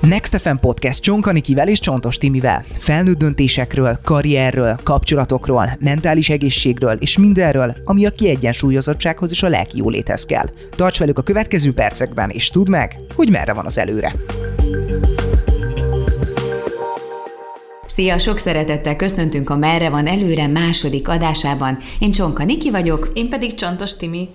Next FM Podcast Csonkanikivel és Csontos Timivel. Felnőtt döntésekről, karrierről, kapcsolatokról, mentális egészségről és mindenről, ami a kiegyensúlyozottsághoz és a lelki jóléthez kell. Tarts velük a következő percekben, és tudd meg, hogy merre van az előre. Szia, sok szeretettel köszöntünk a Merre van előre második adásában. Én Csonka Niki vagyok. Én pedig Csontos Timi.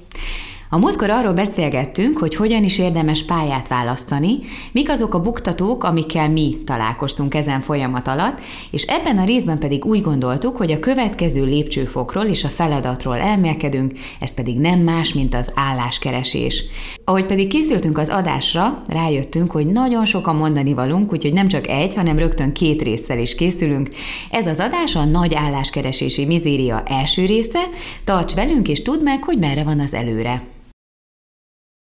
A múltkor arról beszélgettünk, hogy hogyan is érdemes pályát választani, mik azok a buktatók, amikkel mi találkoztunk ezen folyamat alatt, és ebben a részben pedig úgy gondoltuk, hogy a következő lépcsőfokról és a feladatról elmélkedünk, ez pedig nem más, mint az álláskeresés. Ahogy pedig készültünk az adásra, rájöttünk, hogy nagyon sok a mondani valunk, úgyhogy nem csak egy, hanem rögtön két résszel is készülünk. Ez az adás a nagy álláskeresési mizéria első része, tarts velünk és tudd meg, hogy merre van az előre.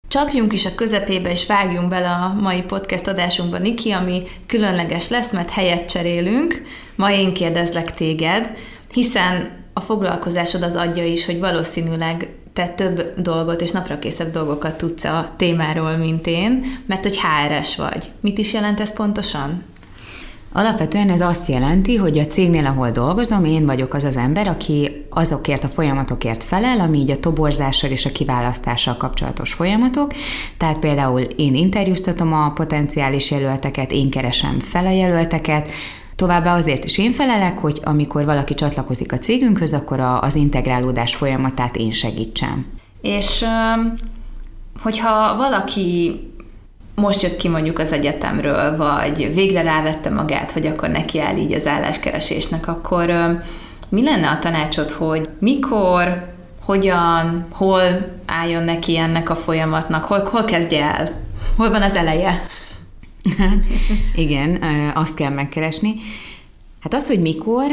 Csapjunk is a közepébe, és vágjunk bele a mai podcast adásunkba, Niki, ami különleges lesz, mert helyet cserélünk. Ma én kérdezlek téged, hiszen a foglalkozásod az adja is, hogy valószínűleg te több dolgot és naprakészebb dolgokat tudsz a témáról, mint én, mert hogy HRS vagy. Mit is jelent ez pontosan? Alapvetően ez azt jelenti, hogy a cégnél, ahol dolgozom, én vagyok az az ember, aki azokért a folyamatokért felel, ami így a toborzással és a kiválasztással kapcsolatos folyamatok. Tehát például én interjúztatom a potenciális jelölteket, én keresem fel a jelölteket, Továbbá azért is én felelek, hogy amikor valaki csatlakozik a cégünkhöz, akkor az integrálódás folyamatát én segítsem. És hogyha valaki most jött ki mondjuk az egyetemről, vagy végre rávette magát, hogy akkor neki áll így az álláskeresésnek, akkor mi lenne a tanácsod, hogy mikor, hogyan, hol álljon neki ennek a folyamatnak, hol, hol kezdje el, hol van az eleje? Igen, azt kell megkeresni. Hát az, hogy mikor,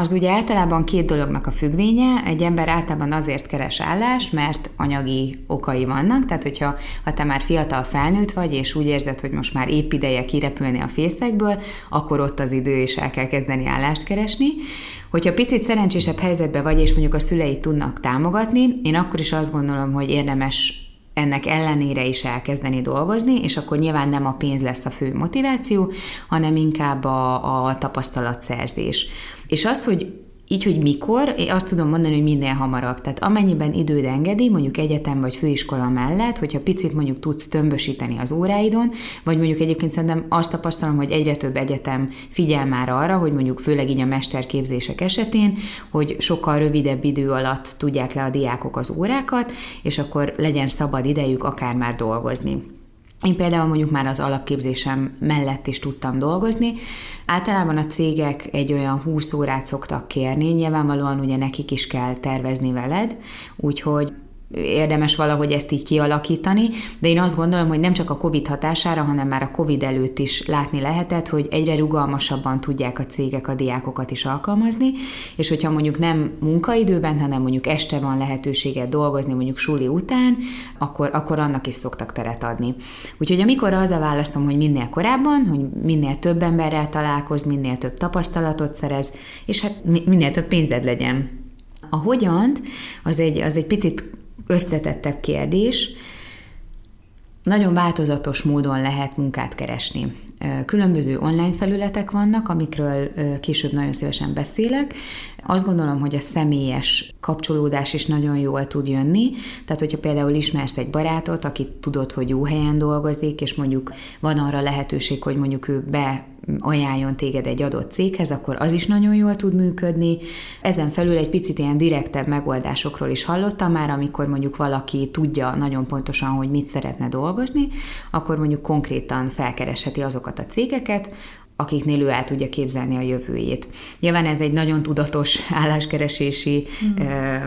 az ugye általában két dolognak a függvénye. Egy ember általában azért keres állást, mert anyagi okai vannak, tehát hogyha ha te már fiatal felnőtt vagy, és úgy érzed, hogy most már épp ideje kirepülni a fészekből, akkor ott az idő, és el kell kezdeni állást keresni. Hogyha picit szerencsésebb helyzetben vagy, és mondjuk a szüleid tudnak támogatni, én akkor is azt gondolom, hogy érdemes ennek ellenére is elkezdeni dolgozni, és akkor nyilván nem a pénz lesz a fő motiváció, hanem inkább a, a tapasztalatszerzés. És az, hogy így, hogy mikor, én azt tudom mondani, hogy minél hamarabb. Tehát amennyiben időd engedi, mondjuk egyetem vagy főiskola mellett, hogyha picit mondjuk tudsz tömbösíteni az óráidon, vagy mondjuk egyébként szerintem azt tapasztalom, hogy egyre több egyetem figyel már arra, hogy mondjuk főleg így a mesterképzések esetén, hogy sokkal rövidebb idő alatt tudják le a diákok az órákat, és akkor legyen szabad idejük akár már dolgozni. Én például mondjuk már az alapképzésem mellett is tudtam dolgozni. Általában a cégek egy olyan 20 órát szoktak kérni, nyilvánvalóan ugye nekik is kell tervezni veled, úgyhogy érdemes valahogy ezt így kialakítani, de én azt gondolom, hogy nem csak a COVID hatására, hanem már a COVID előtt is látni lehetett, hogy egyre rugalmasabban tudják a cégek a diákokat is alkalmazni, és hogyha mondjuk nem munkaidőben, hanem mondjuk este van lehetőséget dolgozni, mondjuk suli után, akkor, akkor annak is szoktak teret adni. Úgyhogy amikor az a választom, hogy minél korábban, hogy minél több emberrel találkoz, minél több tapasztalatot szerez, és hát minél több pénzed legyen. A hogyant, az egy, az egy picit összetettebb kérdés. Nagyon változatos módon lehet munkát keresni. Különböző online felületek vannak, amikről később nagyon szívesen beszélek. Azt gondolom, hogy a személyes kapcsolódás is nagyon jól tud jönni. Tehát, hogyha például ismersz egy barátot, akit tudod, hogy jó helyen dolgozik, és mondjuk van arra lehetőség, hogy mondjuk ő be ajánljon téged egy adott céghez, akkor az is nagyon jól tud működni. Ezen felül egy picit ilyen direktebb megoldásokról is hallottam már, amikor mondjuk valaki tudja nagyon pontosan, hogy mit szeretne dolgozni, akkor mondjuk konkrétan felkeresheti azokat a cégeket, akiknél ő el tudja képzelni a jövőjét. Nyilván ez egy nagyon tudatos álláskeresési mm. eh,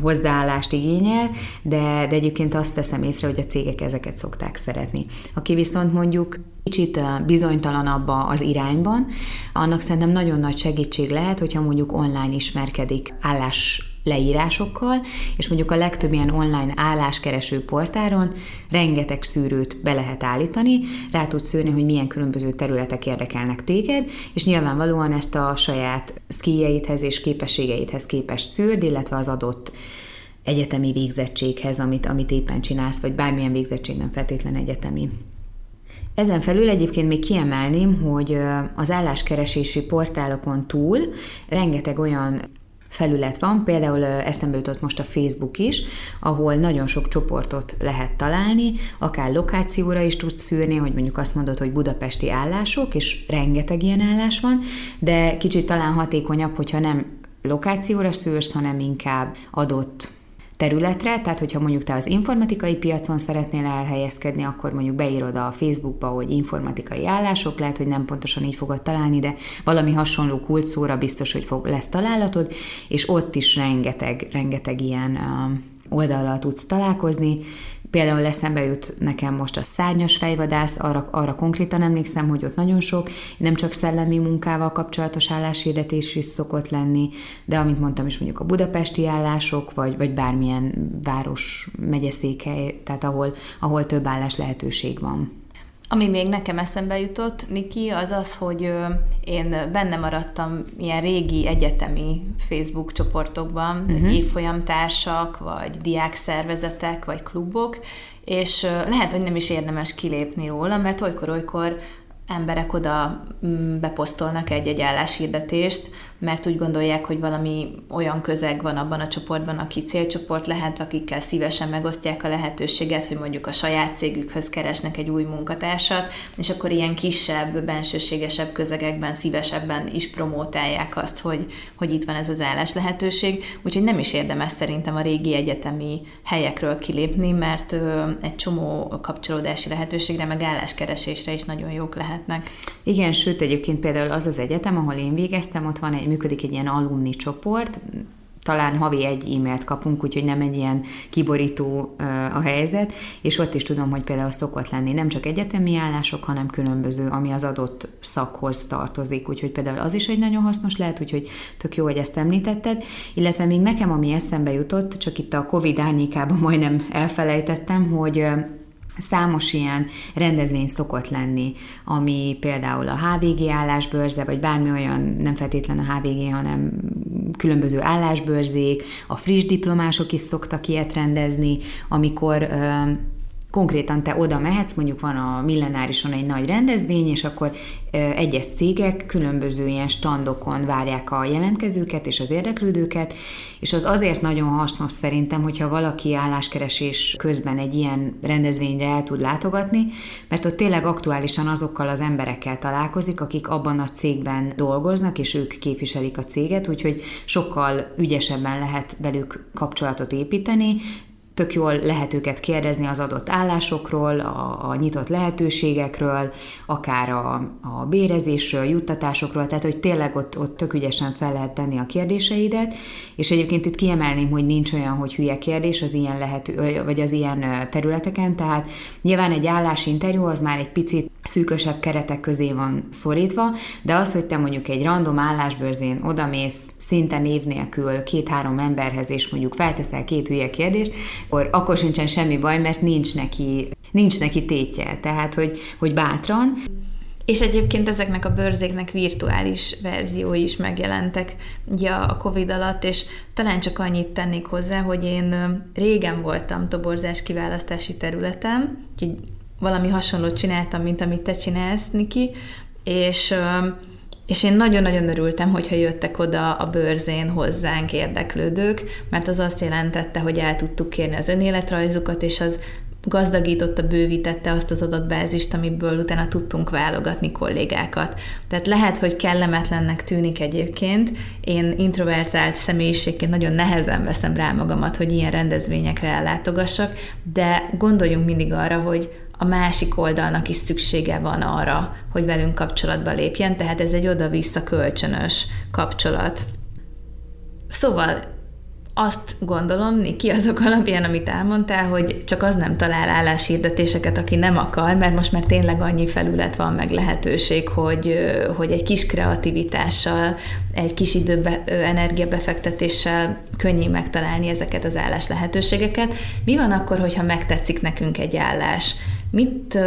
hozzáállást igényel, de, de egyébként azt veszem észre, hogy a cégek ezeket szokták szeretni. Aki viszont mondjuk kicsit bizonytalanabb az irányban, annak szerintem nagyon nagy segítség lehet, hogyha mondjuk online ismerkedik állás leírásokkal, és mondjuk a legtöbb ilyen online álláskereső portáron rengeteg szűrőt be lehet állítani, rá tudsz szűrni, hogy milyen különböző területek érdekelnek téged, és nyilvánvalóan ezt a saját szkíjeidhez és képességeidhez képes szűrd, illetve az adott egyetemi végzettséghez, amit, amit éppen csinálsz, vagy bármilyen végzettség nem feltétlen egyetemi. Ezen felül egyébként még kiemelném, hogy az álláskeresési portálokon túl rengeteg olyan felület van, például eszembe jutott most a Facebook is, ahol nagyon sok csoportot lehet találni, akár lokációra is tudsz szűrni, hogy mondjuk azt mondod, hogy budapesti állások, és rengeteg ilyen állás van, de kicsit talán hatékonyabb, hogyha nem lokációra szűrsz, hanem inkább adott területre, tehát hogyha mondjuk te az informatikai piacon szeretnél elhelyezkedni, akkor mondjuk beírod a Facebookba, hogy informatikai állások, lehet, hogy nem pontosan így fogod találni, de valami hasonló kulcsszóra biztos, hogy fog, lesz találatod, és ott is rengeteg, rengeteg ilyen oldallal tudsz találkozni, Például eszembe jut nekem most a szárnyas fejvadász, arra, arra konkrétan emlékszem, hogy ott nagyon sok, nem csak szellemi munkával kapcsolatos álláshirdetés is szokott lenni, de amit mondtam is mondjuk a budapesti állások, vagy, vagy bármilyen város, megyeszékhely, tehát ahol, ahol több állás lehetőség van. Ami még nekem eszembe jutott, Niki, az az, hogy én benne maradtam ilyen régi egyetemi Facebook csoportokban, uh-huh. évfolyamtársak, vagy diákszervezetek, vagy klubok, és lehet, hogy nem is érdemes kilépni róla, mert olykor-olykor emberek oda mm, beposztolnak egy-egy álláshirdetést, mert úgy gondolják, hogy valami olyan közeg van abban a csoportban, aki célcsoport lehet, akikkel szívesen megosztják a lehetőséget, hogy mondjuk a saját cégükhöz keresnek egy új munkatársat, és akkor ilyen kisebb, bensőségesebb közegekben szívesebben is promótálják azt, hogy, hogy itt van ez az állás lehetőség. Úgyhogy nem is érdemes szerintem a régi egyetemi helyekről kilépni, mert ö, egy csomó kapcsolódási lehetőségre, meg álláskeresésre is nagyon jók lehetnek. Igen, sőt egyébként például az az egyetem, ahol én végeztem, ott van egy működik egy ilyen alumni csoport, talán havi egy e-mailt kapunk, úgyhogy nem egy ilyen kiborító a helyzet, és ott is tudom, hogy például szokott lenni nem csak egyetemi állások, hanem különböző, ami az adott szakhoz tartozik, úgyhogy például az is egy nagyon hasznos lehet, úgyhogy tök jó, hogy ezt említetted, illetve még nekem, ami eszembe jutott, csak itt a Covid árnyékában majdnem elfelejtettem, hogy Számos ilyen rendezvény szokott lenni, ami például a HVG állásbörze, vagy bármi olyan, nem feltétlen a HVG, hanem különböző állásbörzék, a friss diplomások is szoktak ilyet rendezni, amikor konkrétan te oda mehetsz, mondjuk van a millenárison egy nagy rendezvény, és akkor egyes cégek különböző ilyen standokon várják a jelentkezőket és az érdeklődőket, és az azért nagyon hasznos szerintem, hogyha valaki álláskeresés közben egy ilyen rendezvényre el tud látogatni, mert ott tényleg aktuálisan azokkal az emberekkel találkozik, akik abban a cégben dolgoznak, és ők képviselik a céget, úgyhogy sokkal ügyesebben lehet velük kapcsolatot építeni, tök jól lehet őket kérdezni az adott állásokról, a, a nyitott lehetőségekről, akár a, a bérezésről, juttatásokról, tehát hogy tényleg ott, ott tök ügyesen fel lehet tenni a kérdéseidet, és egyébként itt kiemelném, hogy nincs olyan, hogy hülye kérdés az ilyen lehető, vagy az ilyen területeken, tehát nyilván egy állásinterjú az már egy picit szűkösebb keretek közé van szorítva, de az, hogy te mondjuk egy random állásbőrzén odamész szinte név nélkül két-három emberhez, és mondjuk felteszel két hülye kérdést, akkor, akkor sincsen semmi baj, mert nincs neki, nincs neki tétje. Tehát, hogy, hogy bátran. És egyébként ezeknek a bőrzéknek virtuális verziói is megjelentek ugye a Covid alatt, és talán csak annyit tennék hozzá, hogy én régen voltam toborzás kiválasztási területen, úgyhogy valami hasonlót csináltam, mint amit te csinálsz, Niki, és és én nagyon-nagyon örültem, hogyha jöttek oda a bőrzén hozzánk érdeklődők, mert az azt jelentette, hogy el tudtuk kérni az önéletrajzukat, és az gazdagította, bővítette azt az adatbázist, amiből utána tudtunk válogatni kollégákat. Tehát lehet, hogy kellemetlennek tűnik egyébként. Én introvertált személyiségként nagyon nehezen veszem rá magamat, hogy ilyen rendezvényekre ellátogassak, de gondoljunk mindig arra, hogy a másik oldalnak is szüksége van arra, hogy velünk kapcsolatba lépjen, tehát ez egy oda-vissza kölcsönös kapcsolat. Szóval azt gondolom, Niki, azok alapján, amit elmondtál, hogy csak az nem talál álláshirdetéseket, aki nem akar, mert most már tényleg annyi felület van, meg lehetőség, hogy, hogy egy kis kreativitással, egy kis időbe, energiabefektetéssel könnyű megtalálni ezeket az állás lehetőségeket. Mi van akkor, hogyha megtetszik nekünk egy állás? Mit,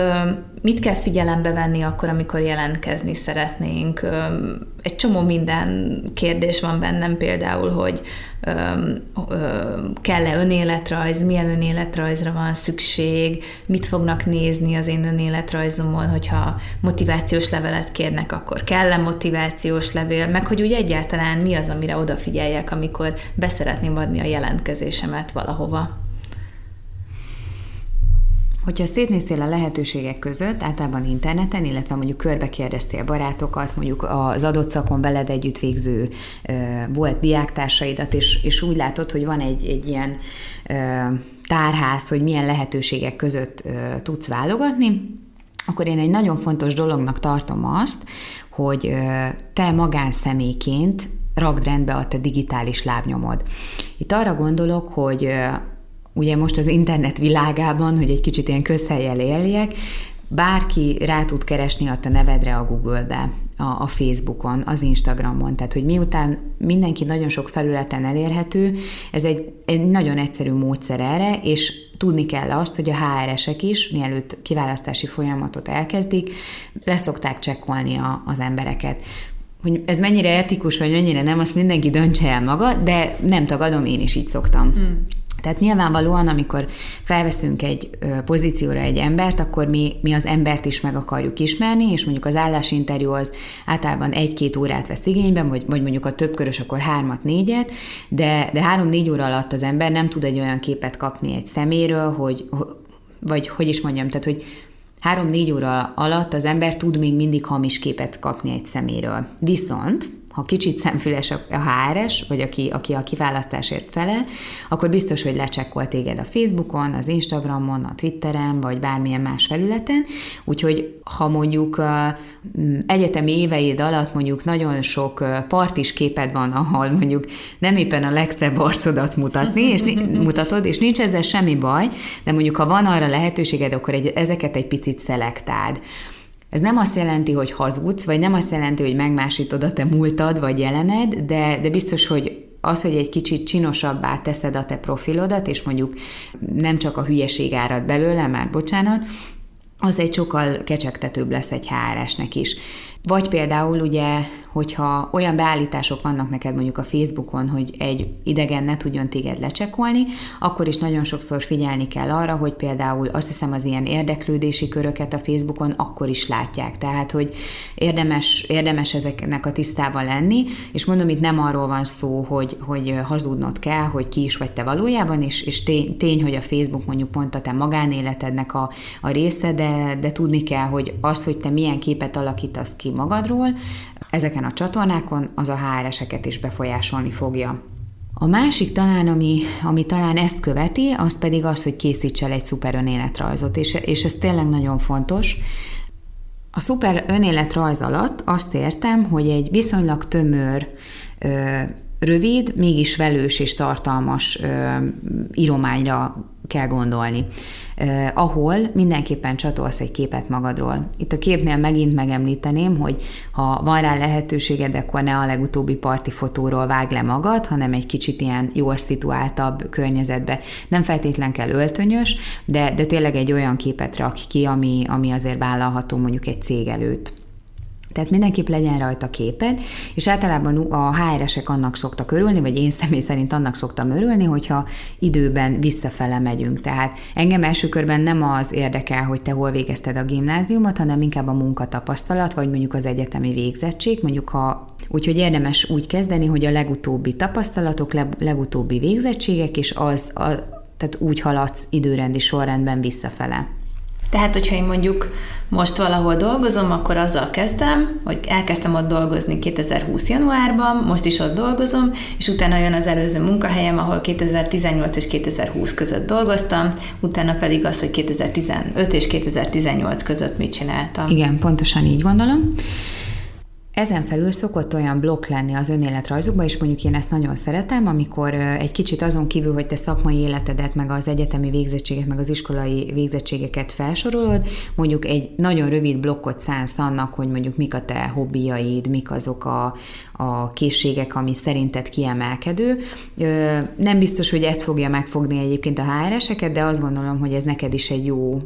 mit kell figyelembe venni akkor, amikor jelentkezni szeretnénk? Egy csomó minden kérdés van bennem például, hogy kell-e önéletrajz, milyen önéletrajzra van szükség, mit fognak nézni az én önéletrajzomon, hogyha motivációs levelet kérnek, akkor kell-e motivációs levél, meg hogy úgy egyáltalán mi az, amire odafigyeljek, amikor beszeretném adni a jelentkezésemet valahova. Hogyha szétnéztél a lehetőségek között, általában interneten, illetve mondjuk körbe kérdeztél barátokat, mondjuk az adott szakon veled együtt végző volt diáktársaidat, és, és úgy látod, hogy van egy, egy ilyen tárház, hogy milyen lehetőségek között tudsz válogatni, akkor én egy nagyon fontos dolognak tartom azt, hogy te magánszemélyként ragd rendbe a te digitális lábnyomod. Itt arra gondolok, hogy ugye most az internet világában, hogy egy kicsit ilyen közhelyel éljek, bárki rá tud keresni a te nevedre a Google-be, a, a Facebookon, az Instagramon, tehát hogy miután mindenki nagyon sok felületen elérhető, ez egy, egy nagyon egyszerű módszer erre, és tudni kell azt, hogy a HRS-ek is, mielőtt kiválasztási folyamatot elkezdik, leszokták csekkolni a, az embereket hogy ez mennyire etikus, vagy mennyire nem, azt mindenki döntse el maga, de nem tagadom, én is így szoktam. Hmm. Tehát nyilvánvalóan, amikor felveszünk egy pozícióra egy embert, akkor mi, mi az embert is meg akarjuk ismerni, és mondjuk az állásinterjú az általában egy-két órát vesz igénybe, vagy, vagy mondjuk a többkörös, akkor hármat, négyet, de, de három-négy óra alatt az ember nem tud egy olyan képet kapni egy szeméről, hogy, vagy hogy is mondjam, tehát hogy három-négy óra alatt az ember tud még mindig hamis képet kapni egy szeméről. Viszont ha kicsit szemfüles a HRS, vagy aki, aki a kiválasztásért felel, akkor biztos, hogy lecsekkol téged a Facebookon, az Instagramon, a Twitteren, vagy bármilyen más felületen, úgyhogy ha mondjuk egyetemi éveid alatt mondjuk nagyon sok partis képed van, ahol mondjuk nem éppen a legszebb arcodat mutatni, és mutatod, és nincs ezzel semmi baj, de mondjuk ha van arra lehetőséged, akkor egy, ezeket egy picit szelektáld. Ez nem azt jelenti, hogy hazudsz, vagy nem azt jelenti, hogy megmásítod a te múltad vagy jelened, de, de biztos, hogy az, hogy egy kicsit csinosabbá teszed a te profilodat, és mondjuk nem csak a hülyeség árad belőle, már bocsánat, az egy sokkal kecsegtetőbb lesz egy HRS-nek is. Vagy például ugye hogyha olyan beállítások vannak neked mondjuk a Facebookon, hogy egy idegen ne tudjon téged lecsekolni, akkor is nagyon sokszor figyelni kell arra, hogy például azt hiszem az ilyen érdeklődési köröket a Facebookon akkor is látják. Tehát, hogy érdemes, érdemes ezeknek a tisztában lenni, és mondom, itt nem arról van szó, hogy, hogy hazudnod kell, hogy ki is vagy te valójában, és, és tény, tény, hogy a Facebook mondjuk pont a te magánéletednek a, a része, de, de tudni kell, hogy az, hogy te milyen képet alakítasz ki magadról, ezeken a csatornákon, az a HRS-eket is befolyásolni fogja. A másik talán, ami, ami talán ezt követi, az pedig az, hogy készíts el egy szuper önéletrajzot, és, és ez tényleg nagyon fontos. A szuper önéletrajz alatt azt értem, hogy egy viszonylag tömör, rövid, mégis velős és tartalmas írományra kell gondolni eh, ahol mindenképpen csatolsz egy képet magadról. Itt a képnél megint megemlíteném, hogy ha van rá lehetőséged, akkor ne a legutóbbi parti fotóról vág le magad, hanem egy kicsit ilyen jól szituáltabb környezetbe. Nem feltétlen kell öltönyös, de, de tényleg egy olyan képet rak ki, ami, ami azért vállalható mondjuk egy cég előtt. Tehát mindenképp legyen rajta képed, és általában a HRS-ek annak szoktak örülni, vagy én személy szerint annak szoktam örülni, hogyha időben visszafele megyünk. Tehát engem első körben nem az érdekel, hogy te hol végezted a gimnáziumot, hanem inkább a munkatapasztalat, vagy mondjuk az egyetemi végzettség, mondjuk ha Úgyhogy érdemes úgy kezdeni, hogy a legutóbbi tapasztalatok, legutóbbi végzettségek, és az, a, tehát úgy haladsz időrendi sorrendben visszafele. Tehát, hogyha én mondjuk most valahol dolgozom, akkor azzal kezdem, hogy elkezdtem ott dolgozni 2020. januárban, most is ott dolgozom, és utána jön az előző munkahelyem, ahol 2018 és 2020 között dolgoztam, utána pedig az, hogy 2015 és 2018 között mit csináltam. Igen, pontosan így gondolom. Ezen felül szokott olyan blokk lenni az önéletrajzukban, és mondjuk én ezt nagyon szeretem, amikor egy kicsit azon kívül, hogy te szakmai életedet, meg az egyetemi végzettséget, meg az iskolai végzettségeket felsorolod, mondjuk egy nagyon rövid blokkot szánsz annak, hogy mondjuk mik a te hobbiaid, mik azok a, a készségek, ami szerinted kiemelkedő. Nem biztos, hogy ez fogja megfogni egyébként a HR-eseket, de azt gondolom, hogy ez neked is egy jó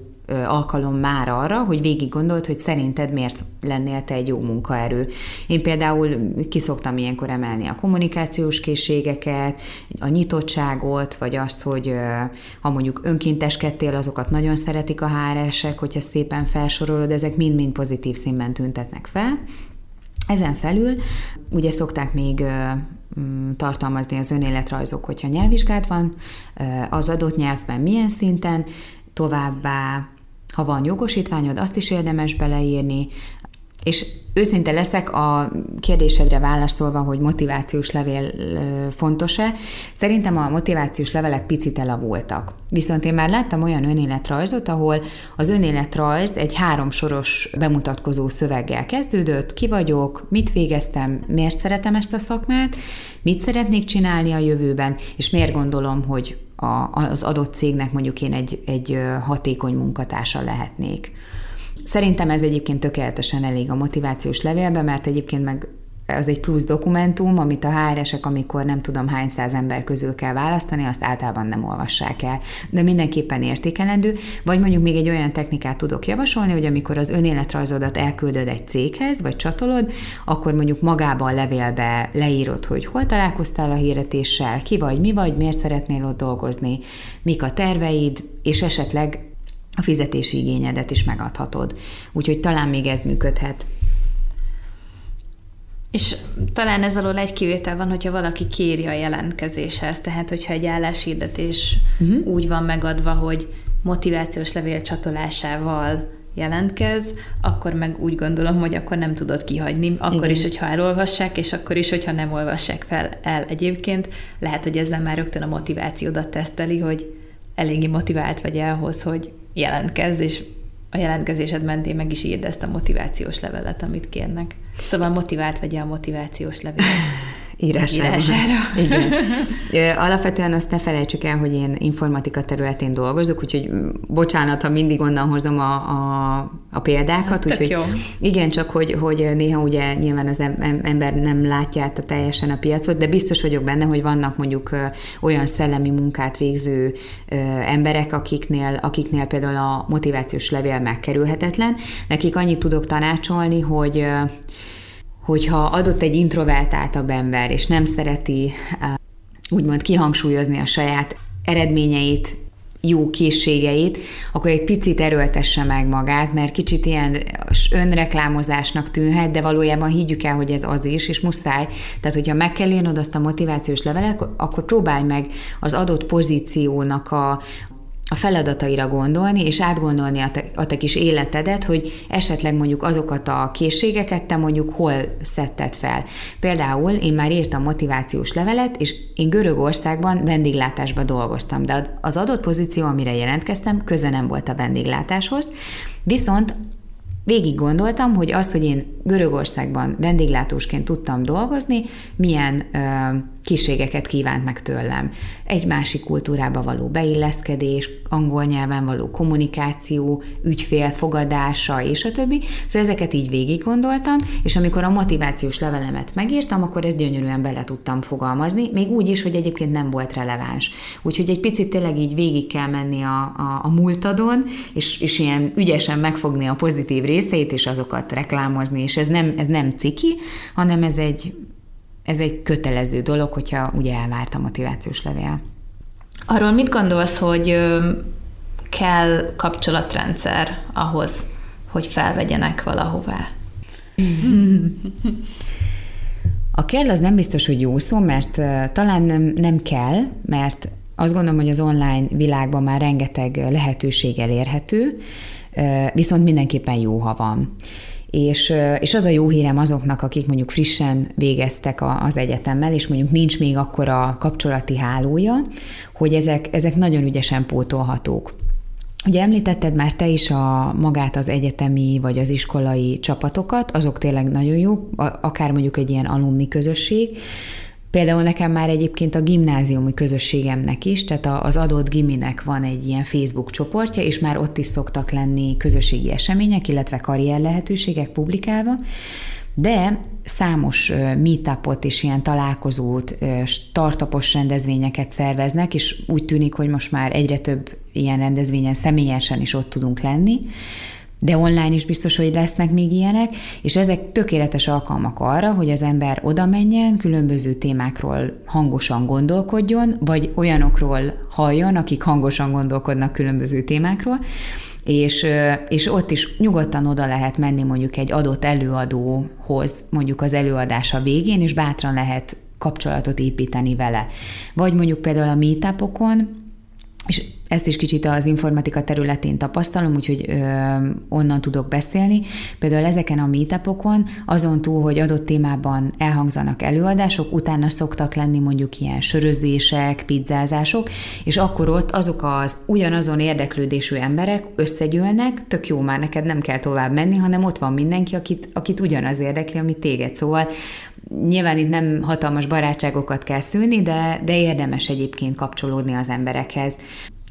alkalom már arra, hogy végig gondold, hogy szerinted miért lennél te egy jó munkaerő. Én például kiszoktam ilyenkor emelni a kommunikációs készségeket, a nyitottságot, vagy azt, hogy ha mondjuk önkénteskedtél, azokat nagyon szeretik a HRS-ek, hogyha szépen felsorolod, ezek mind-mind pozitív színben tüntetnek fel. Ezen felül ugye szokták még mm, tartalmazni az önéletrajzok, hogyha nyelvvizsgát van, az adott nyelvben milyen szinten, továbbá ha van jogosítványod, azt is érdemes beleírni, és őszinte leszek a kérdésedre válaszolva, hogy motivációs levél fontos-e. Szerintem a motivációs levelek picit elavultak. Viszont én már láttam olyan önéletrajzot, ahol az önéletrajz egy háromsoros bemutatkozó szöveggel kezdődött, ki vagyok, mit végeztem, miért szeretem ezt a szakmát, mit szeretnék csinálni a jövőben, és miért gondolom, hogy az adott cégnek mondjuk én egy, egy hatékony munkatársa lehetnék. Szerintem ez egyébként tökéletesen elég a motivációs levélbe, mert egyébként meg az egy plusz dokumentum, amit a HR-esek, amikor nem tudom hány száz ember közül kell választani, azt általában nem olvassák el. De mindenképpen értékelendő, vagy mondjuk még egy olyan technikát tudok javasolni, hogy amikor az önéletrajzodat elküldöd egy céghez, vagy csatolod, akkor mondjuk magában a levélbe leírod, hogy hol találkoztál a hirdetéssel, ki vagy, mi vagy, miért szeretnél ott dolgozni, mik a terveid, és esetleg a fizetési igényedet is megadhatod. Úgyhogy talán még ez működhet. És talán ez alól egy kivétel van, hogyha valaki kéri a jelentkezéshez, tehát hogyha egy álláshirdetés uh-huh. úgy van megadva, hogy motivációs levél csatolásával jelentkez, akkor meg úgy gondolom, hogy akkor nem tudod kihagyni. Akkor Igen. is, hogyha elolvassák, és akkor is, hogyha nem olvassák fel el egyébként. Lehet, hogy ezzel már rögtön a motivációdat teszteli, hogy eléggé motivált vagy ahhoz, hogy jelentkezz, és a jelentkezésed mentén meg is írd ezt a motivációs levelet, amit kérnek. Szóval motivált vagy a motivációs levelet írására. írására. Igen. Alapvetően azt ne felejtsük el, hogy én informatika területén dolgozok, úgyhogy bocsánat, ha mindig onnan hozom a, a, a példákat. úgyhogy, jó. Igen, csak hogy, hogy néha ugye nyilván az ember nem látja át a teljesen a piacot, de biztos vagyok benne, hogy vannak mondjuk olyan szellemi munkát végző emberek, akiknél, akiknél például a motivációs levél megkerülhetetlen. Nekik annyit tudok tanácsolni, hogy hogyha adott egy introvertáltabb ember, és nem szereti úgymond kihangsúlyozni a saját eredményeit, jó készségeit, akkor egy picit erőltesse meg magát, mert kicsit ilyen önreklámozásnak tűnhet, de valójában higgyük el, hogy ez az is, és muszáj. Tehát, hogyha meg kell írnod azt a motivációs levelet, akkor próbálj meg az adott pozíciónak a, a feladataira gondolni, és átgondolni a te, a te kis életedet, hogy esetleg mondjuk azokat a készségeket te mondjuk hol szedted fel. Például én már írtam motivációs levelet, és én Görögországban vendéglátásban dolgoztam, de az adott pozíció, amire jelentkeztem, köze nem volt a vendéglátáshoz, viszont Végig gondoltam, hogy az, hogy én Görögországban vendéglátósként tudtam dolgozni, milyen ö, készségeket kívánt meg tőlem. Egy másik kultúrába való beilleszkedés, angol nyelven való kommunikáció, ügyfél fogadása és a többi. Szóval ezeket így végig gondoltam, és amikor a motivációs levelemet megírtam, akkor ezt gyönyörűen bele tudtam fogalmazni, még úgy is, hogy egyébként nem volt releváns. Úgyhogy egy picit tényleg így végig kell menni a, a, a múltadon, és, és ilyen ügyesen megfogni a pozitív részeit, és azokat reklámozni, és ez nem, ez nem ciki, hanem ez egy ez egy kötelező dolog, hogyha ugye elvárt a motivációs levél. Arról mit gondolsz, hogy kell kapcsolatrendszer ahhoz, hogy felvegyenek valahová? A kell az nem biztos, hogy jó szó, mert talán nem, nem kell, mert azt gondolom, hogy az online világban már rengeteg lehetőség elérhető, viszont mindenképpen jó, ha van. És, és az a jó hírem azoknak, akik mondjuk frissen végeztek a, az egyetemmel, és mondjuk nincs még akkor a kapcsolati hálója, hogy ezek, ezek nagyon ügyesen pótolhatók. Ugye említetted már te is a magát az egyetemi vagy az iskolai csapatokat, azok tényleg nagyon jók, akár mondjuk egy ilyen alumni közösség, Például nekem már egyébként a gimnáziumi közösségemnek is, tehát az adott giminek van egy ilyen Facebook csoportja, és már ott is szoktak lenni közösségi események, illetve karrier lehetőségek publikálva, de számos meetupot és ilyen találkozót, startupos rendezvényeket szerveznek, és úgy tűnik, hogy most már egyre több ilyen rendezvényen személyesen is ott tudunk lenni, de online is biztos, hogy lesznek még ilyenek, és ezek tökéletes alkalmak arra, hogy az ember oda menjen, különböző témákról hangosan gondolkodjon, vagy olyanokról halljon, akik hangosan gondolkodnak különböző témákról, és, és ott is nyugodtan oda lehet menni mondjuk egy adott előadóhoz, mondjuk az előadása végén, és bátran lehet kapcsolatot építeni vele. Vagy mondjuk például a meetupokon, és ezt is kicsit az informatika területén tapasztalom, úgyhogy ö, onnan tudok beszélni. Például ezeken a meetupokon, azon túl, hogy adott témában elhangzanak előadások, utána szoktak lenni mondjuk ilyen sörözések, pizzázások, és akkor ott azok az ugyanazon érdeklődésű emberek összegyűlnek, tök jó már neked nem kell tovább menni, hanem ott van mindenki, akit, akit ugyanaz érdekli, ami téged. Szóval Nyilván itt nem hatalmas barátságokat kell szülni, de, de érdemes egyébként kapcsolódni az emberekhez.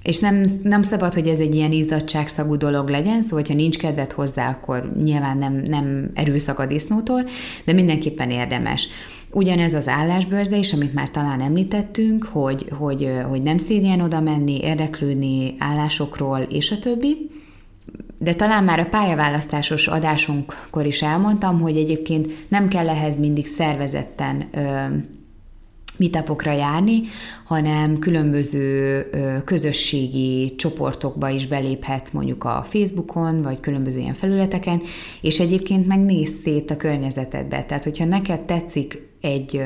És nem, nem szabad, hogy ez egy ilyen izzadságszagú dolog legyen, szóval, ha nincs kedved hozzá, akkor nyilván nem, nem erőszak a disznótól, de mindenképpen érdemes. Ugyanez az állásbőrze is, amit már talán említettünk, hogy, hogy, hogy nem szégyen oda menni, érdeklődni állásokról, és a többi. De talán már a pályaválasztásos adásunkkor is elmondtam, hogy egyébként nem kell ehhez mindig szervezetten ö, meetupokra járni, hanem különböző közösségi csoportokba is beléphetsz mondjuk a Facebookon, vagy különböző ilyen felületeken, és egyébként megnézz szét a környezetedbe. Tehát, hogyha neked tetszik egy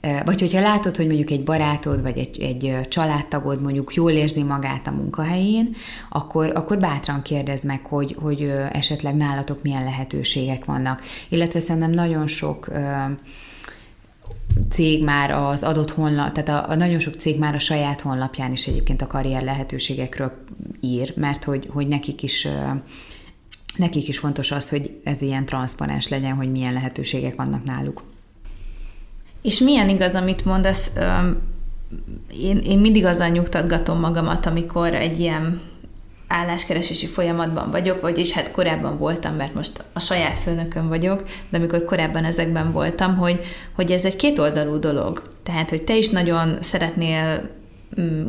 vagy hogyha látod, hogy mondjuk egy barátod, vagy egy, egy családtagod mondjuk jól érzi magát a munkahelyén, akkor, akkor bátran kérdezd meg, hogy, hogy esetleg nálatok milyen lehetőségek vannak. Illetve szerintem nagyon sok cég már az adott honlap, tehát a, a nagyon sok cég már a saját honlapján is egyébként a karrier lehetőségekről ír, mert hogy, hogy nekik is nekik is fontos az, hogy ez ilyen transzparens legyen, hogy milyen lehetőségek vannak náluk. És milyen igaz, amit mondasz, én, én mindig azzal nyugtatgatom magamat, amikor egy ilyen álláskeresési folyamatban vagyok, vagyis hát korábban voltam, mert most a saját főnökön vagyok, de amikor korábban ezekben voltam, hogy, hogy ez egy kétoldalú dolog. Tehát, hogy te is nagyon szeretnél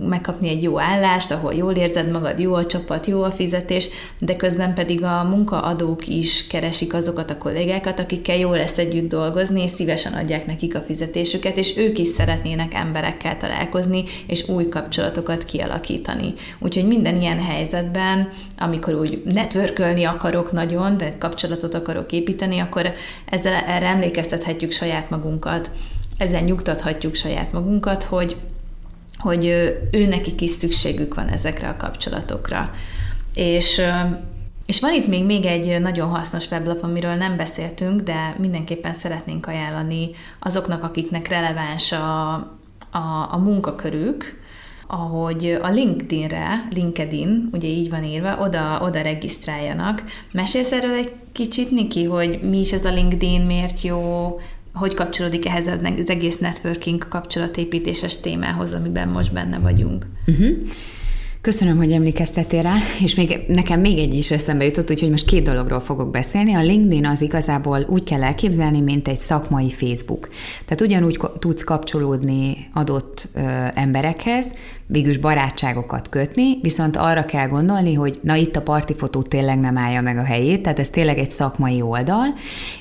megkapni egy jó állást, ahol jól érzed magad, jó a csapat, jó a fizetés, de közben pedig a munkaadók is keresik azokat a kollégákat, akikkel jó lesz együtt dolgozni, és szívesen adják nekik a fizetésüket, és ők is szeretnének emberekkel találkozni, és új kapcsolatokat kialakítani. Úgyhogy minden ilyen helyzetben, amikor úgy networkölni akarok nagyon, de kapcsolatot akarok építeni, akkor ezzel erre emlékeztethetjük saját magunkat, ezzel nyugtathatjuk saját magunkat, hogy hogy ő nekik is szükségük van ezekre a kapcsolatokra. És, és van itt még, még egy nagyon hasznos weblap, amiről nem beszéltünk, de mindenképpen szeretnénk ajánlani azoknak, akiknek releváns a, a, a munkakörük, ahogy a LinkedInre, LinkedIn, ugye így van írva, oda, oda regisztráljanak. Mesélsz erről egy kicsit, Niki, hogy mi is ez a LinkedIn, miért jó, hogy kapcsolódik ehhez az egész networking kapcsolatépítéses témához, amiben most benne vagyunk. Uh-huh. Köszönöm, hogy emlékeztetél rá, és még nekem még egy is eszembe jutott, úgyhogy most két dologról fogok beszélni. A LinkedIn az igazából úgy kell elképzelni, mint egy szakmai Facebook. Tehát ugyanúgy tudsz kapcsolódni adott ö, emberekhez, végülis barátságokat kötni, viszont arra kell gondolni, hogy na itt a partifotó tényleg nem állja meg a helyét, tehát ez tényleg egy szakmai oldal,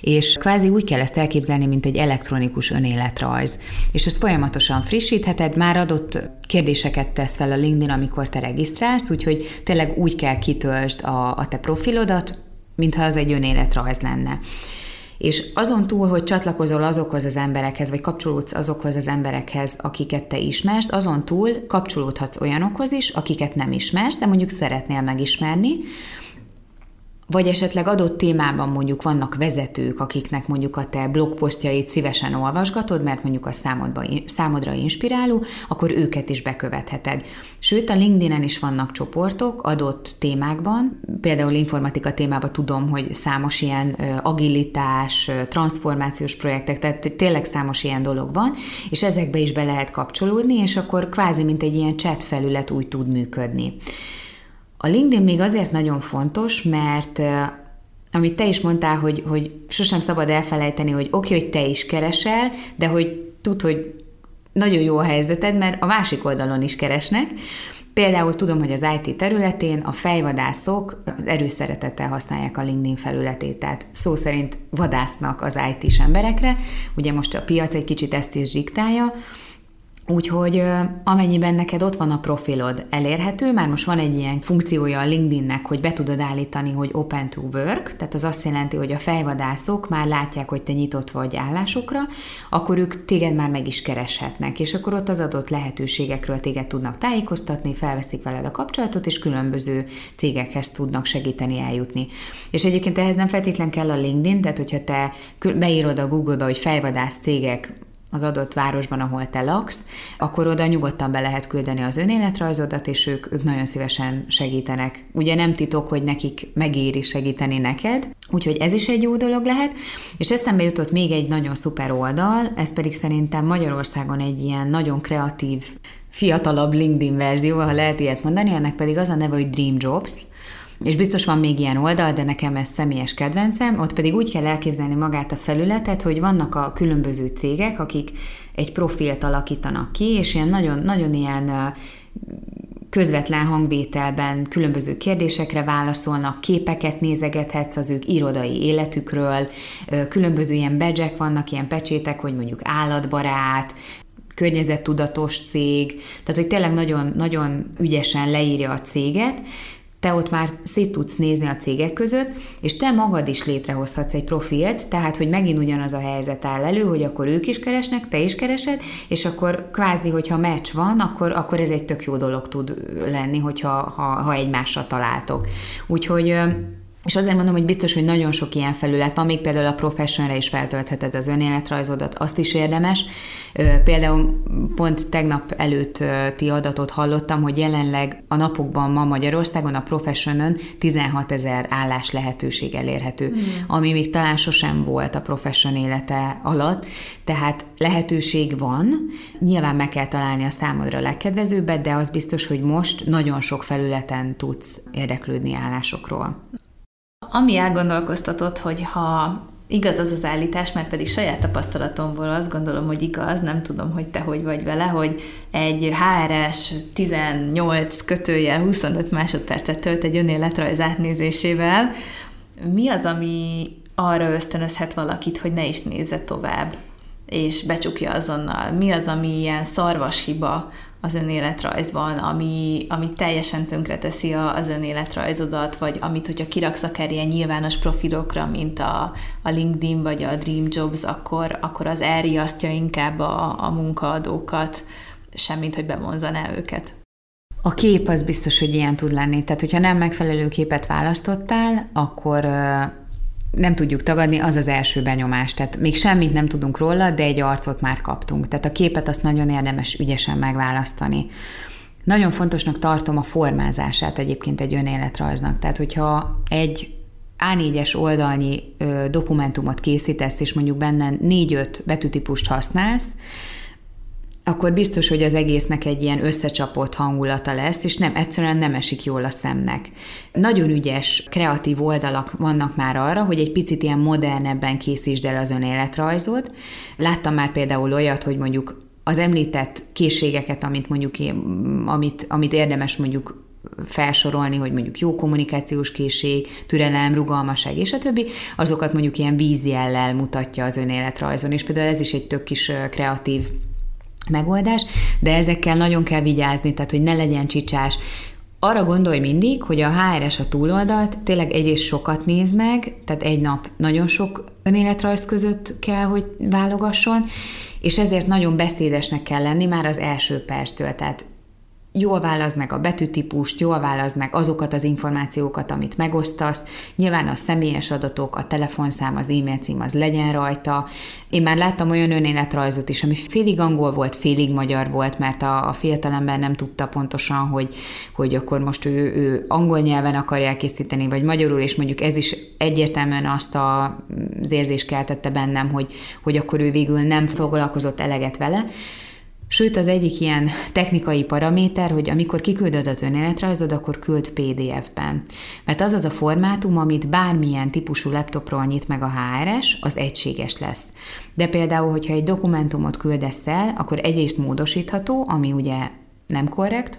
és kvázi úgy kell ezt elképzelni, mint egy elektronikus önéletrajz. És ezt folyamatosan frissítheted, már adott kérdéseket tesz fel a LinkedIn, amikor te regisztrálsz, úgyhogy tényleg úgy kell kitöltsd a, a te profilodat, mintha az egy önéletrajz lenne. És azon túl, hogy csatlakozol azokhoz az emberekhez, vagy kapcsolódsz azokhoz az emberekhez, akiket te ismersz, azon túl kapcsolódhatsz olyanokhoz is, akiket nem ismersz, de mondjuk szeretnél megismerni, vagy esetleg adott témában mondjuk vannak vezetők, akiknek mondjuk a te blogposztjait szívesen olvasgatod, mert mondjuk a számodba, számodra inspiráló, akkor őket is bekövetheted. Sőt, a LinkedIn-en is vannak csoportok adott témákban, például informatika témában tudom, hogy számos ilyen agilitás, transformációs projektek, tehát tényleg számos ilyen dolog van, és ezekbe is be lehet kapcsolódni, és akkor kvázi mint egy ilyen chat felület úgy tud működni. A LinkedIn még azért nagyon fontos, mert amit te is mondtál, hogy, hogy sosem szabad elfelejteni, hogy oké, okay, hogy te is keresel, de hogy tud, hogy nagyon jó a helyzeted, mert a másik oldalon is keresnek. Például tudom, hogy az IT területén a fejvadászok az erőszeretettel használják a LinkedIn felületét, tehát szó szerint vadásznak az IT-s emberekre. Ugye most a piac egy kicsit ezt is diktálja, Úgyhogy amennyiben neked ott van a profilod elérhető, már most van egy ilyen funkciója a LinkedInnek, hogy be tudod állítani, hogy open to work, tehát az azt jelenti, hogy a fejvadászok már látják, hogy te nyitott vagy állásokra, akkor ők téged már meg is kereshetnek, és akkor ott az adott lehetőségekről téged tudnak tájékoztatni, felveszik veled a kapcsolatot, és különböző cégekhez tudnak segíteni eljutni. És egyébként ehhez nem feltétlen kell a LinkedIn, tehát hogyha te beírod a Google-be, hogy fejvadász cégek az adott városban, ahol te laksz, akkor oda nyugodtan be lehet küldeni az önéletrajzodat, és ők, ők nagyon szívesen segítenek. Ugye nem titok, hogy nekik megéri segíteni neked, úgyhogy ez is egy jó dolog lehet. És eszembe jutott még egy nagyon szuper oldal, ez pedig szerintem Magyarországon egy ilyen nagyon kreatív, fiatalabb LinkedIn verzió, ha lehet ilyet mondani, ennek pedig az a neve, hogy Dream Jobs, és biztos van még ilyen oldal, de nekem ez személyes kedvencem, ott pedig úgy kell elképzelni magát a felületet, hogy vannak a különböző cégek, akik egy profilt alakítanak ki, és ilyen nagyon, nagyon ilyen közvetlen hangvételben különböző kérdésekre válaszolnak, képeket nézegethetsz az ők irodai életükről, különböző ilyen badge vannak, ilyen pecsétek, hogy mondjuk állatbarát, környezettudatos cég, tehát hogy tényleg nagyon, nagyon ügyesen leírja a céget, te ott már szét tudsz nézni a cégek között, és te magad is létrehozhatsz egy profilt, tehát, hogy megint ugyanaz a helyzet áll elő, hogy akkor ők is keresnek, te is keresed, és akkor kvázi, hogyha meccs van, akkor, akkor ez egy tök jó dolog tud lenni, hogyha ha, ha egymással találtok. Úgyhogy és azért mondom, hogy biztos, hogy nagyon sok ilyen felület van, még például a professionre is feltöltheted az önéletrajzodat, azt is érdemes. Például pont tegnap előtti adatot hallottam, hogy jelenleg a napokban ma Magyarországon a professionon 16 ezer állás lehetőség elérhető, mm. ami még talán sosem volt a profession élete alatt, tehát lehetőség van, nyilván meg kell találni a számodra a legkedvezőbbet, de az biztos, hogy most nagyon sok felületen tudsz érdeklődni állásokról. Ami elgondolkoztatott, hogy ha igaz az az állítás, mert pedig saját tapasztalatomból azt gondolom, hogy igaz, nem tudom, hogy te hogy vagy vele, hogy egy HRS 18 kötőjel 25 másodpercet tölt egy önéletrajz átnézésével. Mi az, ami arra ösztönözhet valakit, hogy ne is nézze tovább, és becsukja azonnal? Mi az, ami ilyen szarvas hiba, az önéletrajzban, ami, ami teljesen tönkreteszi az önéletrajzodat, vagy amit, hogyha kiraksz akár ilyen nyilvános profilokra, mint a, a LinkedIn vagy a Dream Jobs, akkor, akkor az elriasztja inkább a, a munkaadókat, semmint, hogy bevonzaná őket. A kép az biztos, hogy ilyen tud lenni. Tehát, hogyha nem megfelelő képet választottál, akkor nem tudjuk tagadni, az az első benyomás. Tehát még semmit nem tudunk róla, de egy arcot már kaptunk. Tehát a képet azt nagyon érdemes ügyesen megválasztani. Nagyon fontosnak tartom a formázását egyébként egy önéletrajznak. Tehát, hogyha egy A4-es oldalnyi dokumentumot készítesz, és mondjuk benne 4-5 betűtípust használsz, akkor biztos, hogy az egésznek egy ilyen összecsapott hangulata lesz, és nem, egyszerűen nem esik jól a szemnek. Nagyon ügyes, kreatív oldalak vannak már arra, hogy egy picit ilyen modernebben készítsd el az önéletrajzot. Láttam már például olyat, hogy mondjuk az említett készségeket, amit mondjuk amit, amit érdemes mondjuk felsorolni, hogy mondjuk jó kommunikációs készség, türelem, rugalmaság és a többi, azokat mondjuk ilyen vízjellel mutatja az önéletrajzon, és például ez is egy tök kis kreatív megoldás, de ezekkel nagyon kell vigyázni, tehát hogy ne legyen csicsás. Arra gondolj mindig, hogy a HRS a túloldalt tényleg egyrészt sokat néz meg, tehát egy nap nagyon sok önéletrajz között kell, hogy válogasson, és ezért nagyon beszédesnek kell lenni már az első perctől, tehát jól választ meg a betűtípust, jól választ meg azokat az információkat, amit megosztasz. Nyilván a személyes adatok, a telefonszám, az e-mail cím az legyen rajta. Én már láttam olyan önéletrajzot is, ami félig angol volt, félig magyar volt, mert a, a fiatalember nem tudta pontosan, hogy, hogy akkor most ő, ő angol nyelven akarja készíteni, vagy magyarul, és mondjuk ez is egyértelműen azt a, az érzést keltette bennem, hogy, hogy akkor ő végül nem foglalkozott eleget vele Sőt, az egyik ilyen technikai paraméter, hogy amikor kiküldöd az önéletrajzod, akkor küld PDF-ben. Mert az az a formátum, amit bármilyen típusú laptopról nyit meg a HRS, az egységes lesz. De például, hogyha egy dokumentumot küldesz el, akkor egyrészt módosítható, ami ugye nem korrekt,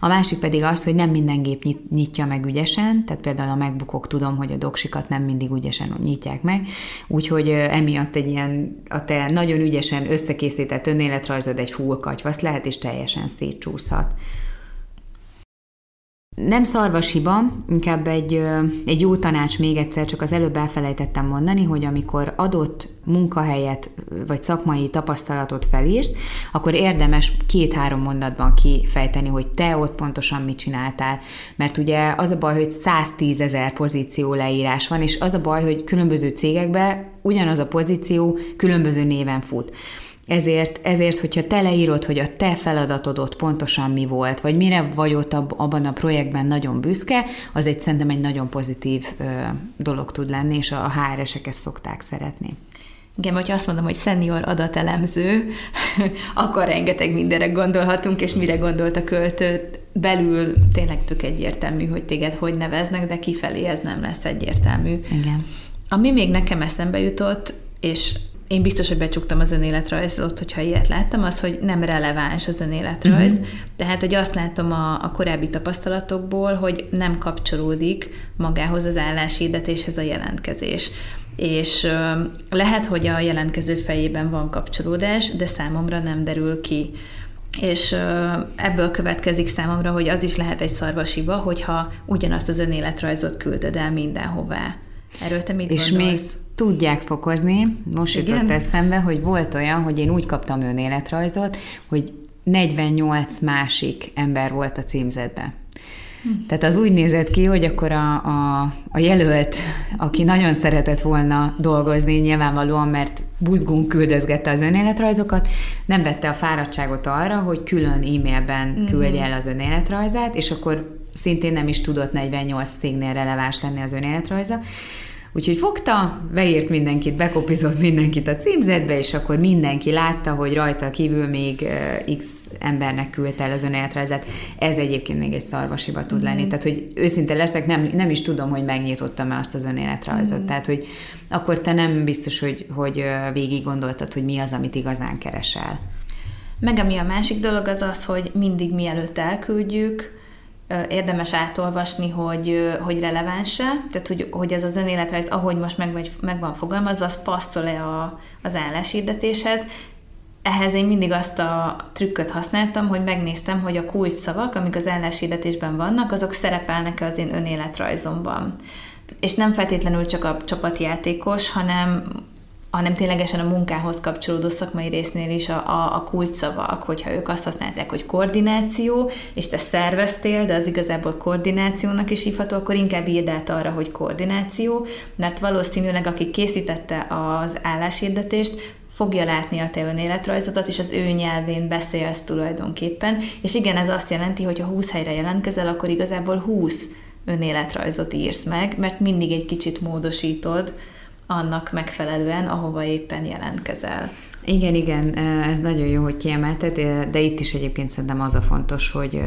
a másik pedig az, hogy nem minden gép nyit, nyitja meg ügyesen, tehát például a megbukok tudom, hogy a doksikat nem mindig ügyesen nyitják meg, úgyhogy emiatt egy ilyen, a te nagyon ügyesen összekészített önéletrajzod egy full katyvasz lehet, és teljesen szétcsúszhat. Nem szarvas hiba, inkább egy, egy jó tanács még egyszer, csak az előbb elfelejtettem mondani, hogy amikor adott munkahelyet vagy szakmai tapasztalatot felírsz, akkor érdemes két-három mondatban kifejteni, hogy te ott pontosan mit csináltál. Mert ugye az a baj, hogy 110 ezer pozíció leírás van, és az a baj, hogy különböző cégekben ugyanaz a pozíció különböző néven fut. Ezért, ezért, hogyha te leírod, hogy a te feladatod ott pontosan mi volt, vagy mire vagy ott ab, abban a projektben nagyon büszke, az egy szerintem egy nagyon pozitív ö, dolog tud lenni, és a HR-esek ezt szokták szeretni. Igen, hogyha azt mondom, hogy senior adatelemző, akkor rengeteg mindenre gondolhatunk, és mire gondolt a költőt, belül tényleg tök egyértelmű, hogy téged hogy neveznek, de kifelé ez nem lesz egyértelmű. Igen. Ami még nekem eszembe jutott, és én biztos, hogy becsuktam az önéletrajzot, hogyha ilyet láttam, az, hogy nem releváns az önéletrajz. Uh-huh. Tehát, hogy azt látom a, a korábbi tapasztalatokból, hogy nem kapcsolódik magához az álláshirdetéshez a jelentkezés. És ö, lehet, hogy a jelentkező fejében van kapcsolódás, de számomra nem derül ki. És ebből következik számomra, hogy az is lehet egy szarvasiba, hogyha ugyanazt az önéletrajzot küldöd el mindenhová. Erről te mit És gondolsz? még tudják fokozni. Most Igen? jutott eszembe, hogy volt olyan, hogy én úgy kaptam önéletrajzot, hogy 48 másik ember volt a címzetben. Hm. Tehát az úgy nézett ki, hogy akkor a, a, a jelölt, aki nagyon szeretett volna dolgozni, nyilvánvalóan, mert buzgunk küldözgette az önéletrajzokat, nem vette a fáradtságot arra, hogy külön e-mailben mm-hmm. küldje el az önéletrajzát, és akkor szintén nem is tudott 48 cégnél releváns lenni az önéletrajza. Úgyhogy fogta, beírt mindenkit, bekopizott mindenkit a címzetbe, és akkor mindenki látta, hogy rajta kívül még X embernek küldte el az önéletrajzát. Ez egyébként még egy szarvasiba tud lenni. Mm. Tehát, hogy őszinte leszek, nem, nem is tudom, hogy megnyitottam-e azt az önéletrajzot. Mm. Tehát, hogy akkor te nem biztos, hogy, hogy végig gondoltad, hogy mi az, amit igazán keresel. Meg ami a másik dolog az az, hogy mindig mielőtt elküldjük, érdemes átolvasni, hogy, hogy releváns-e, tehát hogy, hogy ez az önéletrajz, ahogy most meg, meg van fogalmazva, az passzol-e a, az álláshirdetéshez. Ehhez én mindig azt a trükköt használtam, hogy megnéztem, hogy a kulcs szavak, amik az álláshirdetésben vannak, azok szerepelnek-e az én önéletrajzomban. És nem feltétlenül csak a csapatjátékos, hanem hanem ténylegesen a munkához kapcsolódó szakmai résznél is a, a, a kulcsszavak, hogyha ők azt használták, hogy koordináció, és te szerveztél, de az igazából koordinációnak is hívható, akkor inkább írd át arra, hogy koordináció, mert valószínűleg aki készítette az álláshirdetést, fogja látni a te önéletrajzodat, és az ő nyelvén beszélsz tulajdonképpen. És igen, ez azt jelenti, hogy ha 20 helyre jelentkezel, akkor igazából 20 önéletrajzot írsz meg, mert mindig egy kicsit módosítod, annak megfelelően, ahova éppen jelentkezel. Igen, igen, ez nagyon jó, hogy kiemelted, de itt is egyébként szerintem az a fontos, hogy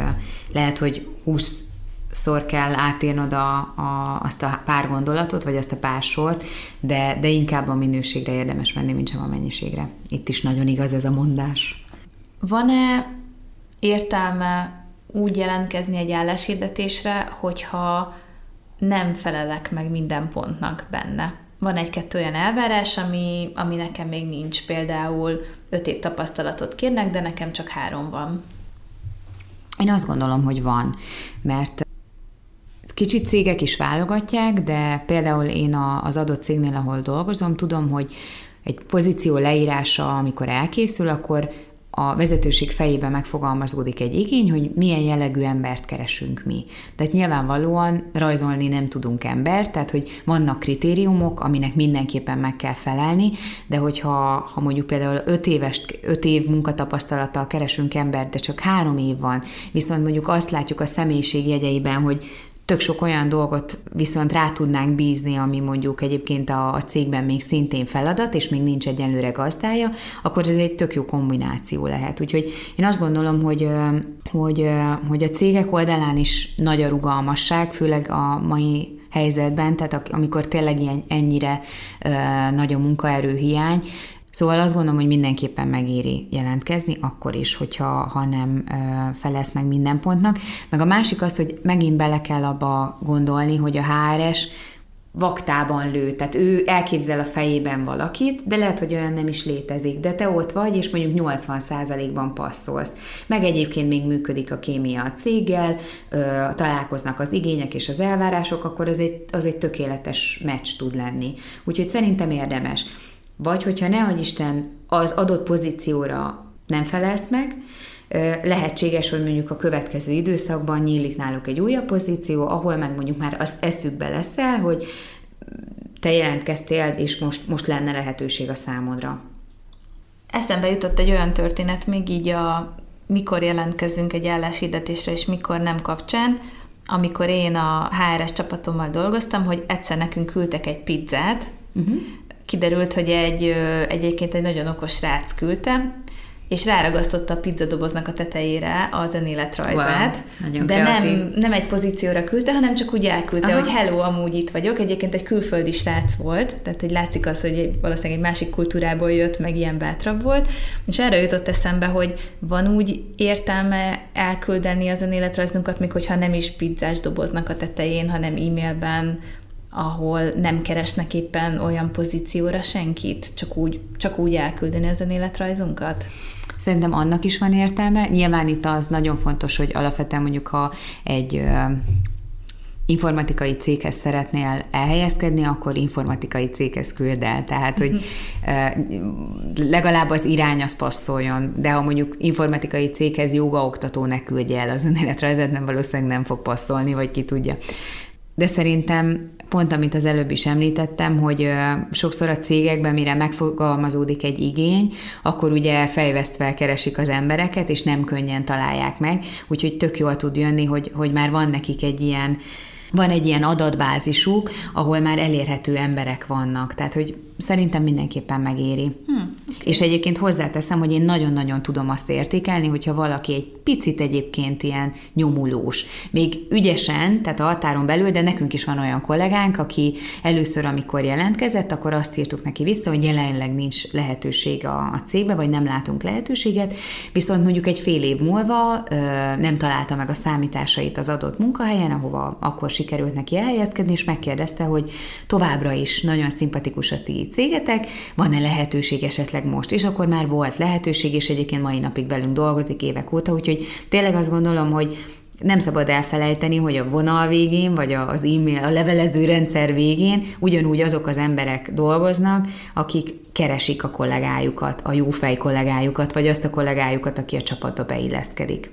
lehet, hogy 20 szor kell átírnod a, a, azt a pár gondolatot, vagy azt a pár sort, de, de inkább a minőségre érdemes menni, mint sem a mennyiségre. Itt is nagyon igaz ez a mondás. Van-e értelme úgy jelentkezni egy álláshirdetésre, hogyha nem felelek meg minden pontnak benne? Van egy-kettő olyan elvárás, ami, ami nekem még nincs. Például öt év tapasztalatot kérnek, de nekem csak három van. Én azt gondolom, hogy van, mert kicsit cégek is válogatják, de például én az adott cégnél, ahol dolgozom, tudom, hogy egy pozíció leírása, amikor elkészül, akkor a vezetőség fejében megfogalmazódik egy igény, hogy milyen jellegű embert keresünk mi. Tehát nyilvánvalóan rajzolni nem tudunk embert, tehát hogy vannak kritériumok, aminek mindenképpen meg kell felelni, de hogyha ha mondjuk például 5 éves, 5 év munkatapasztalattal keresünk embert, de csak három év van, viszont mondjuk azt látjuk a személyiség jegyeiben, hogy tök sok olyan dolgot viszont rá tudnánk bízni, ami mondjuk egyébként a, a cégben még szintén feladat, és még nincs egyenlőre gazdája, akkor ez egy tök jó kombináció lehet. Úgyhogy én azt gondolom, hogy, hogy, hogy a cégek oldalán is nagy a rugalmasság, főleg a mai helyzetben, tehát amikor tényleg ilyen, ennyire ö, nagy a munkaerőhiány, Szóval azt gondolom, hogy mindenképpen megéri jelentkezni, akkor is, hogyha ha nem felesz meg minden pontnak. Meg a másik az, hogy megint bele kell abba gondolni, hogy a HRS vaktában lő, tehát ő elképzel a fejében valakit, de lehet, hogy olyan nem is létezik, de te ott vagy, és mondjuk 80%-ban passzolsz. Meg egyébként még működik a kémia a céggel, ö, találkoznak az igények és az elvárások, akkor az egy, az egy tökéletes meccs tud lenni. Úgyhogy szerintem érdemes. Vagy hogyha ne Isten az adott pozícióra nem felelsz meg, lehetséges, hogy mondjuk a következő időszakban nyílik náluk egy újabb pozíció, ahol meg mondjuk már az eszükbe lesz el, hogy te jelentkeztél, és most, most lenne lehetőség a számodra. Eszembe jutott egy olyan történet, még így a mikor jelentkezünk egy álláshirdetésre, és mikor nem kapcsán, amikor én a HRS csapatommal dolgoztam, hogy egyszer nekünk küldtek egy pizzát, uh-huh kiderült, hogy egy, egyébként egy nagyon okos srác küldte, és ráragasztotta a pizzadoboznak a tetejére az önéletrajzát. Wow, de nem, nem egy pozícióra küldte, hanem csak úgy elküldte, Aha. hogy hello, amúgy itt vagyok. Egyébként egy külföldi srác volt, tehát hogy látszik az, hogy valószínűleg egy másik kultúrából jött, meg ilyen bátrabb volt. És erre jutott eszembe, hogy van úgy értelme elküldeni az önéletrajzunkat, még hogyha nem is pizzás doboznak a tetején, hanem e-mailben, ahol nem keresnek éppen olyan pozícióra senkit, csak úgy, csak úgy elküldeni az önéletrajzunkat? Szerintem annak is van értelme. Nyilván itt az nagyon fontos, hogy alapvetően mondjuk, ha egy informatikai céghez szeretnél elhelyezkedni, akkor informatikai céghez küld el. Tehát, hogy legalább az irány az passzoljon, de ha mondjuk informatikai céghez jogaoktató ne küldje el az önéletrajzat, nem valószínűleg nem fog passzolni, vagy ki tudja. De szerintem pont amit az előbb is említettem, hogy sokszor a cégekben, mire megfogalmazódik egy igény, akkor ugye fejvesztve keresik az embereket, és nem könnyen találják meg, úgyhogy tök jól tud jönni, hogy, hogy már van nekik egy ilyen van egy ilyen adatbázisuk, ahol már elérhető emberek vannak. Tehát, hogy szerintem mindenképpen megéri. Hmm. És egyébként hozzáteszem, hogy én nagyon-nagyon tudom azt értékelni, hogyha valaki egy picit egyébként ilyen nyomulós. Még ügyesen, tehát a határon belül, de nekünk is van olyan kollégánk, aki először, amikor jelentkezett, akkor azt írtuk neki vissza, hogy jelenleg nincs lehetőség a, a cégbe, vagy nem látunk lehetőséget, viszont mondjuk egy fél év múlva ö, nem találta meg a számításait az adott munkahelyen, ahova akkor sikerült neki elhelyezkedni, és megkérdezte, hogy továbbra is nagyon szimpatikus a ti cégetek, van-e lehetőség esetleg most? És akkor már volt lehetőség, és egyébként mai napig velünk dolgozik évek óta, úgyhogy tényleg azt gondolom, hogy nem szabad elfelejteni, hogy a vonal végén, vagy az e-mail, a levelező rendszer végén ugyanúgy azok az emberek dolgoznak, akik keresik a kollégájukat, a jófej kollégájukat, vagy azt a kollégájukat, aki a csapatba beilleszkedik.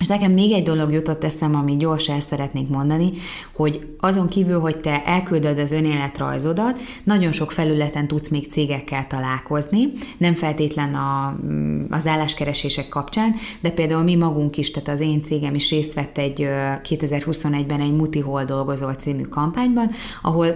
És nekem még egy dolog jutott eszem, ami gyors el szeretnék mondani, hogy azon kívül, hogy te elküldöd az önéletrajzodat, nagyon sok felületen tudsz még cégekkel találkozni, nem feltétlen a, mm, az álláskeresések kapcsán, de például mi magunk is, tehát az én cégem is részt vett egy 2021-ben egy Multihol dolgozol című kampányban, ahol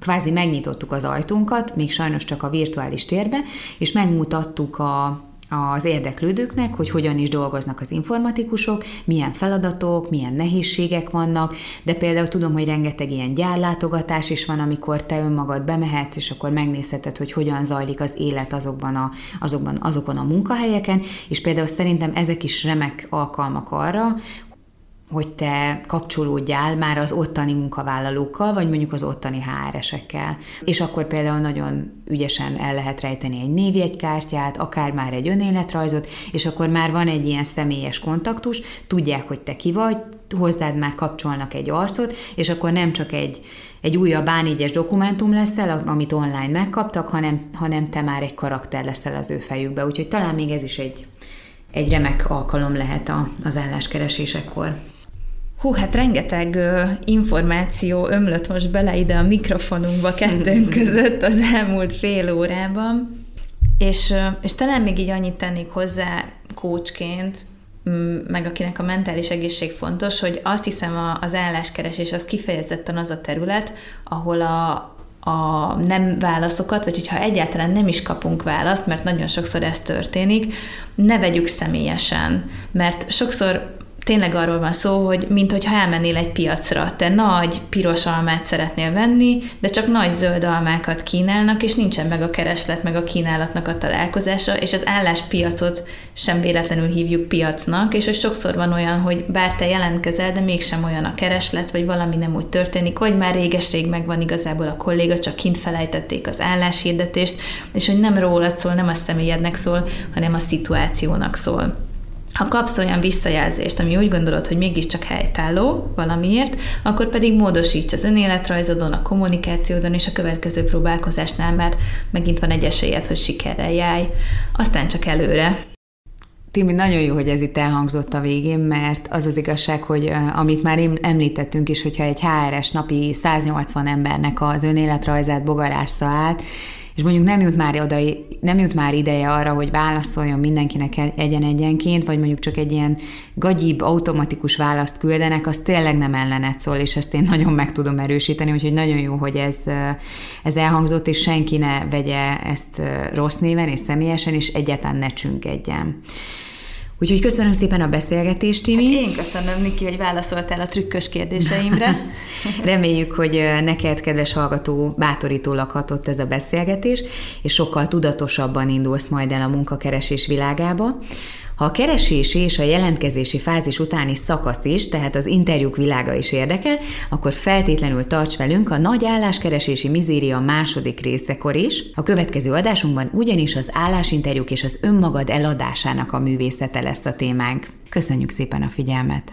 kvázi megnyitottuk az ajtónkat, még sajnos csak a virtuális térbe, és megmutattuk a az érdeklődőknek, hogy hogyan is dolgoznak az informatikusok, milyen feladatok, milyen nehézségek vannak, de például tudom, hogy rengeteg ilyen gyárlátogatás is van, amikor te önmagad bemehetsz, és akkor megnézheted, hogy hogyan zajlik az élet azokban a, azokban, azokon a munkahelyeken, és például szerintem ezek is remek alkalmak arra, hogy te kapcsolódjál már az ottani munkavállalókkal, vagy mondjuk az ottani HR-esekkel. És akkor például nagyon ügyesen el lehet rejteni egy névjegykártyát, akár már egy önéletrajzot, és akkor már van egy ilyen személyes kontaktus, tudják, hogy te ki vagy, hozzád már kapcsolnak egy arcot, és akkor nem csak egy, egy újabb A4-es dokumentum leszel, amit online megkaptak, hanem, hanem te már egy karakter leszel az ő fejükbe. Úgyhogy talán még ez is egy, egy remek alkalom lehet a, az álláskeresésekkor. Hú, hát rengeteg ö, információ ömlött most bele ide a mikrofonunkba kettőnk között az elmúlt fél órában, és, ö, és talán még így annyit tennék hozzá kócsként, meg akinek a mentális egészség fontos, hogy azt hiszem az álláskeresés az kifejezetten az a terület, ahol a, a nem válaszokat, vagy hogyha egyáltalán nem is kapunk választ, mert nagyon sokszor ez történik, ne vegyük személyesen, mert sokszor tényleg arról van szó, hogy mintha elmennél egy piacra, te nagy piros almát szeretnél venni, de csak nagy zöld almákat kínálnak, és nincsen meg a kereslet, meg a kínálatnak a találkozása, és az álláspiacot sem véletlenül hívjuk piacnak, és hogy sokszor van olyan, hogy bár te jelentkezel, de mégsem olyan a kereslet, vagy valami nem úgy történik, vagy már réges-rég megvan igazából a kolléga, csak kint felejtették az álláshirdetést, és hogy nem rólad szól, nem a személyednek szól, hanem a szituációnak szól. Ha kapsz olyan visszajelzést, ami úgy gondolod, hogy mégiscsak helytálló valamiért, akkor pedig módosíts az önéletrajzodon, a kommunikációdon és a következő próbálkozásnál, mert megint van egy esélyed, hogy sikerrel járj. Aztán csak előre. Timi, nagyon jó, hogy ez itt elhangzott a végén, mert az az igazság, hogy amit már említettünk is, hogyha egy HRS napi 180 embernek az önéletrajzát bogarásza át, és mondjuk nem jut már oda, nem jut már ideje arra, hogy válaszoljon mindenkinek egyen-egyenként, vagy mondjuk csak egy ilyen gagyibb, automatikus választ küldenek, az tényleg nem ellenet szól, és ezt én nagyon meg tudom erősíteni, úgyhogy nagyon jó, hogy ez, ez elhangzott, és senki ne vegye ezt rossz néven és személyesen, és egyáltalán ne csüngedjen. Úgyhogy köszönöm szépen a beszélgetést, Timi. Hát én köszönöm, Niki, hogy válaszoltál a trükkös kérdéseimre. Reméljük, hogy neked, kedves hallgató, bátorítólag hatott ez a beszélgetés, és sokkal tudatosabban indulsz majd el a munkakeresés világába. Ha a keresési és a jelentkezési fázis utáni szakasz is, tehát az interjúk világa is érdekel, akkor feltétlenül tarts velünk a nagy álláskeresési mizéria második részekor is. A következő adásunkban ugyanis az állásinterjúk és az önmagad eladásának a művészete lesz a témánk. Köszönjük szépen a figyelmet!